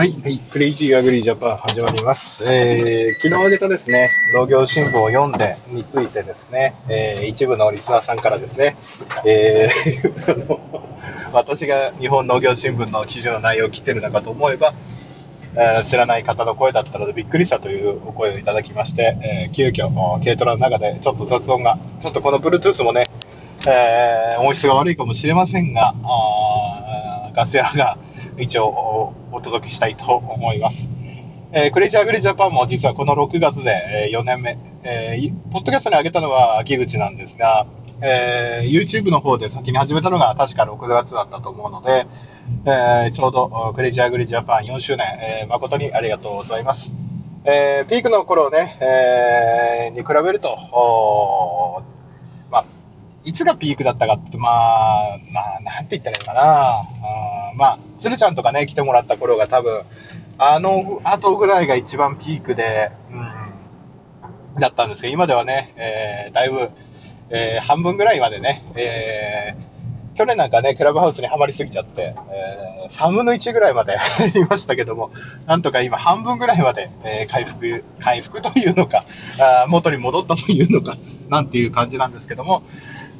はい、はい、クレイジーアグリジャパン始まります。えー、昨日挙げたですね、農業新聞を読んでについてですね、えー、一部のリスナーさんからですね、えー、私が日本農業新聞の記事の内容を切ってるのかと思えば、えー、知らない方の声だったのでびっくりしたというお声をいただきまして、えー、急遽、軽トラの中でちょっと雑音が、ちょっとこの Bluetooth もね、えー、音質が悪いかもしれませんが、あガス屋が一応お届けしたいと思います。えー、クレイジーアグリジャパンも実はこの6月でえ4年目、えー、ポッドキャストに上げたのは秋口なんですが、えー、YouTube の方で先に始めたのが確か6月だったと思うので、えー、ちょうどクレイジーアグリジャパン4周年、えー、誠にありがとうございます。えー、ピークの頃ね、えー、に比べると、まあ、いつがピークだったかって、まあ、まあ、なんて言ったらいいのかな。まあ、鶴ちゃんとかね、来てもらった頃が多分、あの後ぐらいが一番ピークで、うん、だったんですけど、今ではね、えー、だいぶ、えー、半分ぐらいまでね、えー、去年なんかね、クラブハウスにはまりすぎちゃって、えー、3分の1ぐらいまで いましたけども、なんとか今半分ぐらいまで、え、回復、回復というのか、あ元に戻ったというのか、なんていう感じなんですけども、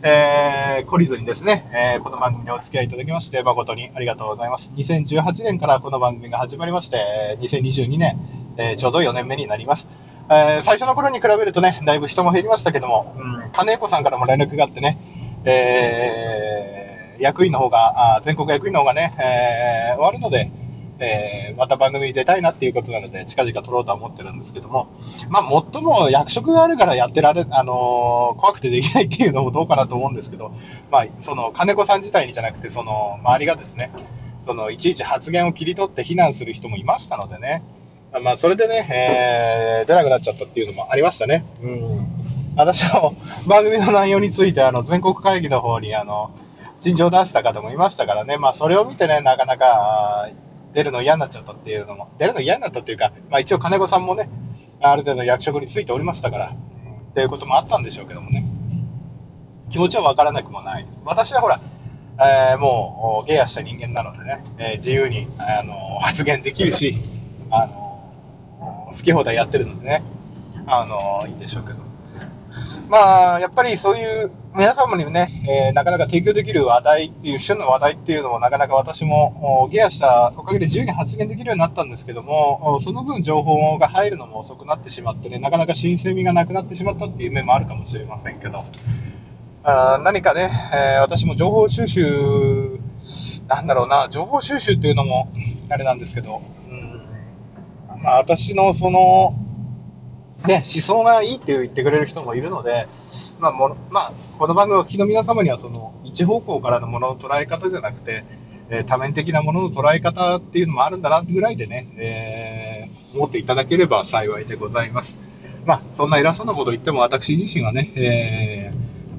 えー、懲りずにですね、えー、この番組にお付き合いいただきまして、誠にありがとうございます。2018年からこの番組が始まりまして、2022年、えー、ちょうど4年目になります。え、最初の頃に比べるとね、だいぶ人も減りましたけども、うん、金子さんからも連絡があってね、え、役員の方が、あ全国役員の方がね、え、終わるので、えー、また番組に出たいなっていうことなので、近々撮ろうとは思ってるんですけども、まあ、もっとも役職があるからやってられ、あのー、怖くてできないっていうのもどうかなと思うんですけど、まあ、その、金子さん自体にじゃなくて、その、周りがですね、その、いちいち発言を切り取って非難する人もいましたのでね、まあ、それでね、えー、出なくなっちゃったっていうのもありましたね。うん。私の 番組の内容について、あの、全国会議の方に、あの、陳情を出した方もいましたからね、まあ、それを見てね、なかなか、出るの嫌になっちゃったっていうのも、出るの嫌になったっていうか、まあ一応金子さんもね、ある程度役職に就いておりましたから、っていうこともあったんでしょうけどもね、気持ちはわからなくもないです。私はほら、えー、もう、ゲアした人間なのでね、えー、自由に、あの発言できるし、あの好き放題やってるのでね、あのいいんでしょうけど。まあ、やっぱりそういう皆様にね、えー、なかなか提供できる話題っていう、旬の話題っていうのもなかなか私もゲアしたおかげで自由に発言できるようになったんですけども、その分情報が入るのも遅くなってしまってね、なかなか新鮮味がなくなってしまったっていう面もあるかもしれませんけど、あ何かね、えー、私も情報収集、なんだろうな、情報収集っていうのもあれなんですけど、うん。まあ、私のその、ね、思想がいいって言ってくれる人もいるので、まあもまあ、この番組をお聞きの皆様にはその一方向からのものの捉え方じゃなくて、えー、多面的なものの捉え方っていうのもあるんだなぐらいでね、えー、思っていただければ幸いでございます。まあ、そんな偉そうなこと言っても私自身はね、え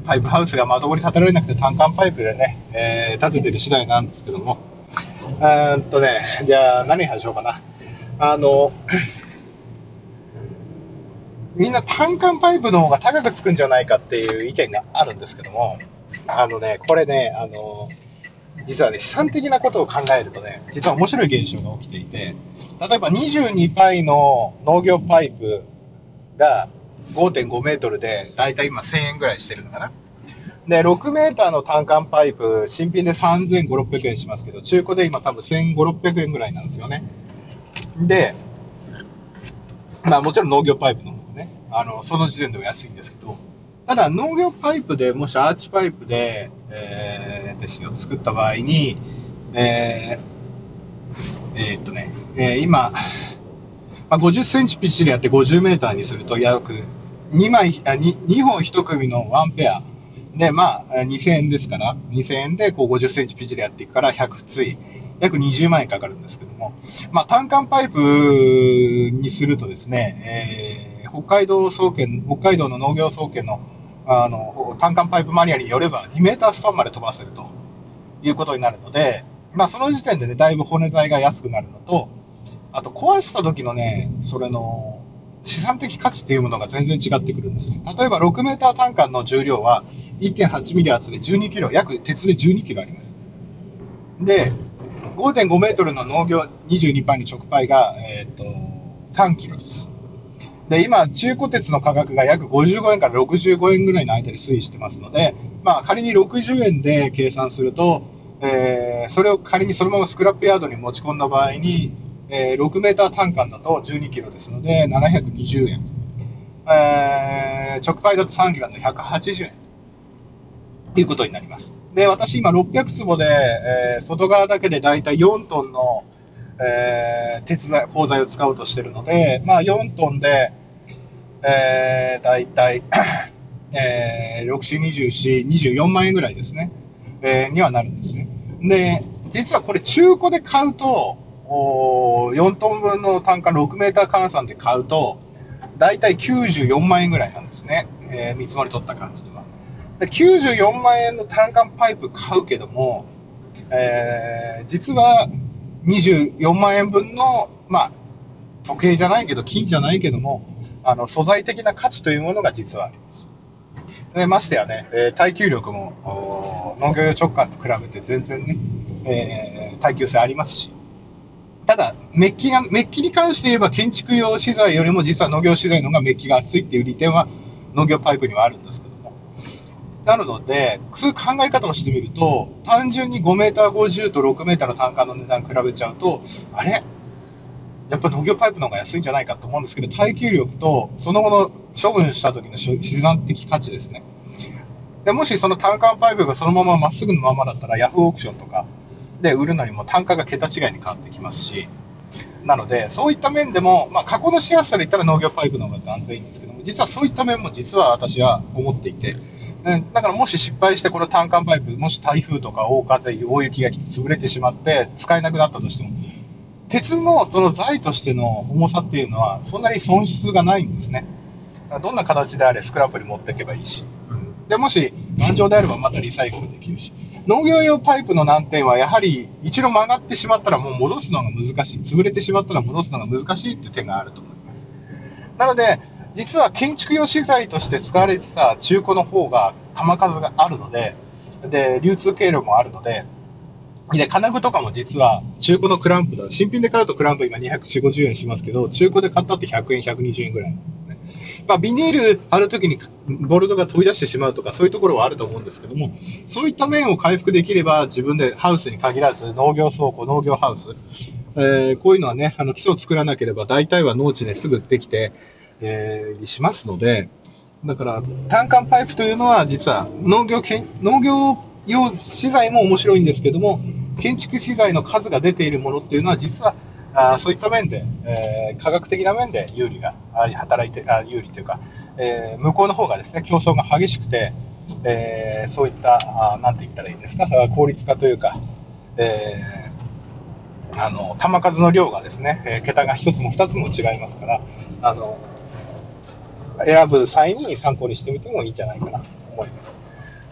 ー、パイプハウスがまともに建てられなくて単管パイプでね、えー、建ててる次第なんですけども、うんとね、じゃあ何話しようかな。あの、みんな単管パイプの方が高くつくんじゃないかっていう意見があるんですけども、あのね、これね、あの、実はね、資産的なことを考えるとね、実は面白い現象が起きていて、例えば22パイの農業パイプが5.5メートルで、だいたい今1000円ぐらいしてるのかな。で、6メーターの単管パイプ、新品で3500、600円しますけど、中古で今多分1500、600円ぐらいなんですよね。で、まあもちろん農業パイプのあの、その時点では安いんですけど、ただ農業パイプで、もしアーチパイプで、えー、ですよ、作った場合に、えー、えー、っとね、えー、今、まあ、50センチピッチでやって50メーターにすると約2枚、あ 2, 2本1組の1ペアで、まあ、2000円ですから、2000円でこう50センチピッチでやっていくから100つい、約20万円かかるんですけども、まあ、単管パイプにするとですね、えー北海道総研、北海道の農業総研のあの単管パイプマニアによれば2メータースパンまで飛ばせるということになるので、まあ、その時点でね、だいぶ骨材が安くなるのと、あと壊した時のね、それの資産的価値っていうものが全然違ってくるんですね。例えば6メーター単管の重量は1.8ミリ厚で12キロ、約鉄で12キロあります。で、5.5メートルの農業22パイの直売が、えー、と3キロです。で、今、中古鉄の価格が約55円から65円ぐらいの間で推移してますので、まあ、仮に60円で計算すると、えー、それを仮にそのままスクラップヤードに持ち込んだ場合に、えー、6メーター単価だと12キロですので、720円。えー、直売だと3キロの180円。ということになります。で、私今600坪で、えー、外側だけでだいたい4トンの、えー、鉄材、鋼材を使おうとしてるので、まあ4トンで、えー、だいたい、えー、6四24、24万円ぐらいですね、えー、にはなるんですね。で、実はこれ中古で買うと、お4トン分の単価6メーター換算で買うと、だいたい94万円ぐらいなんですね。えー、見積もり取った感じでは。で94万円の単管パイプ買うけども、えー、実は24万円分の、まあ、時計じゃないけど、金じゃないけども、あの、素材的な価値というものが実はあります。でましてやね、えー、耐久力も農業用直感と比べて全然ね、えー、耐久性ありますし、ただ、メッキが、メッキに関して言えば建築用資材よりも実は農業資材の方がメッキが厚いっていう利点は農業パイプにはあるんですけども。なので、そういう考え方をしてみると、単純に5メーター50と6メーターの単価の値段比べちゃうと、あれ？やっぱ農業パイプの方が安いんじゃないかと思うんですけど、耐久力と、その後の処分した時の資産的価値ですね。でもしその単管パイプがそのまままっすぐのままだったら、ヤフーオークションとかで売るのにも単価が桁違いに変わってきますし、なので、そういった面でも、まあ、過去のしやすさで言ったら農業パイプの方が断然いいんですけども、実はそういった面も実は私は思っていて、だからもし失敗してこの単管パイプ、もし台風とか大風、大雪が来て潰れてしまって使えなくなったとしても、鉄のその材としての重さっていうのは、そんなに損失がないんですね。どんな形であれスクラップに持っていけばいいし。で、もし頑丈であればまたリサイクルできるし。農業用パイプの難点は、やはり一度曲がってしまったらもう戻すのが難しい。潰れてしまったら戻すのが難しいっていう点があると思います。なので、実は建築用資材として使われてた中古の方が玉数があるので、で、流通経路もあるので、で、金具とかも実は中古のクランプだ。新品で買うとクランプ今250円しますけど、中古で買ったって100円、120円ぐらいなんですね。まあ、ビニール貼るときにボルトが飛び出してしまうとか、そういうところはあると思うんですけども、そういった面を回復できれば、自分でハウスに限らず、農業倉庫、農業ハウス、えー、こういうのはね、あの基礎を作らなければ、大体は農地ですぐできて、えー、しますので、だから、単管パイプというのは、実は農業農業用資材も面白いんですけども、建築資材の数が出ているものっていうのは、実はあそういった面で、えー、科学的な面で有利が働いてあ有利というか、えー、向こうの方がですね競争が激しくて、えー、そういったあなんて言ったらいいですか効率化というか、えー、あの球数の量がですね、え桁が1つも2つも違いますからあの選ぶ際に参考にしてみてもいいんじゃないかなと思います。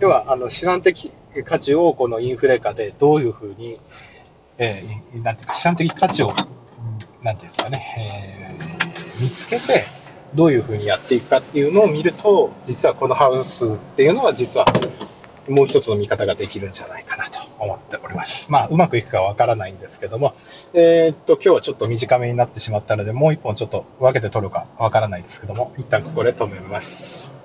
要はあの資産的価値をこのインフレ下でどういうふうに、えー、なんていうか資産的価値を、なんていうんですかね、えー、見つけて、どういうふうにやっていくかっていうのを見ると、実はこのハウスっていうのは実はもう一つの見方ができるんじゃないかなと思っております。まあ、うまくいくかわからないんですけども、えー、っと、今日はちょっと短めになってしまったので、もう一本ちょっと分けて取るかわからないですけども、一旦ここで止めます。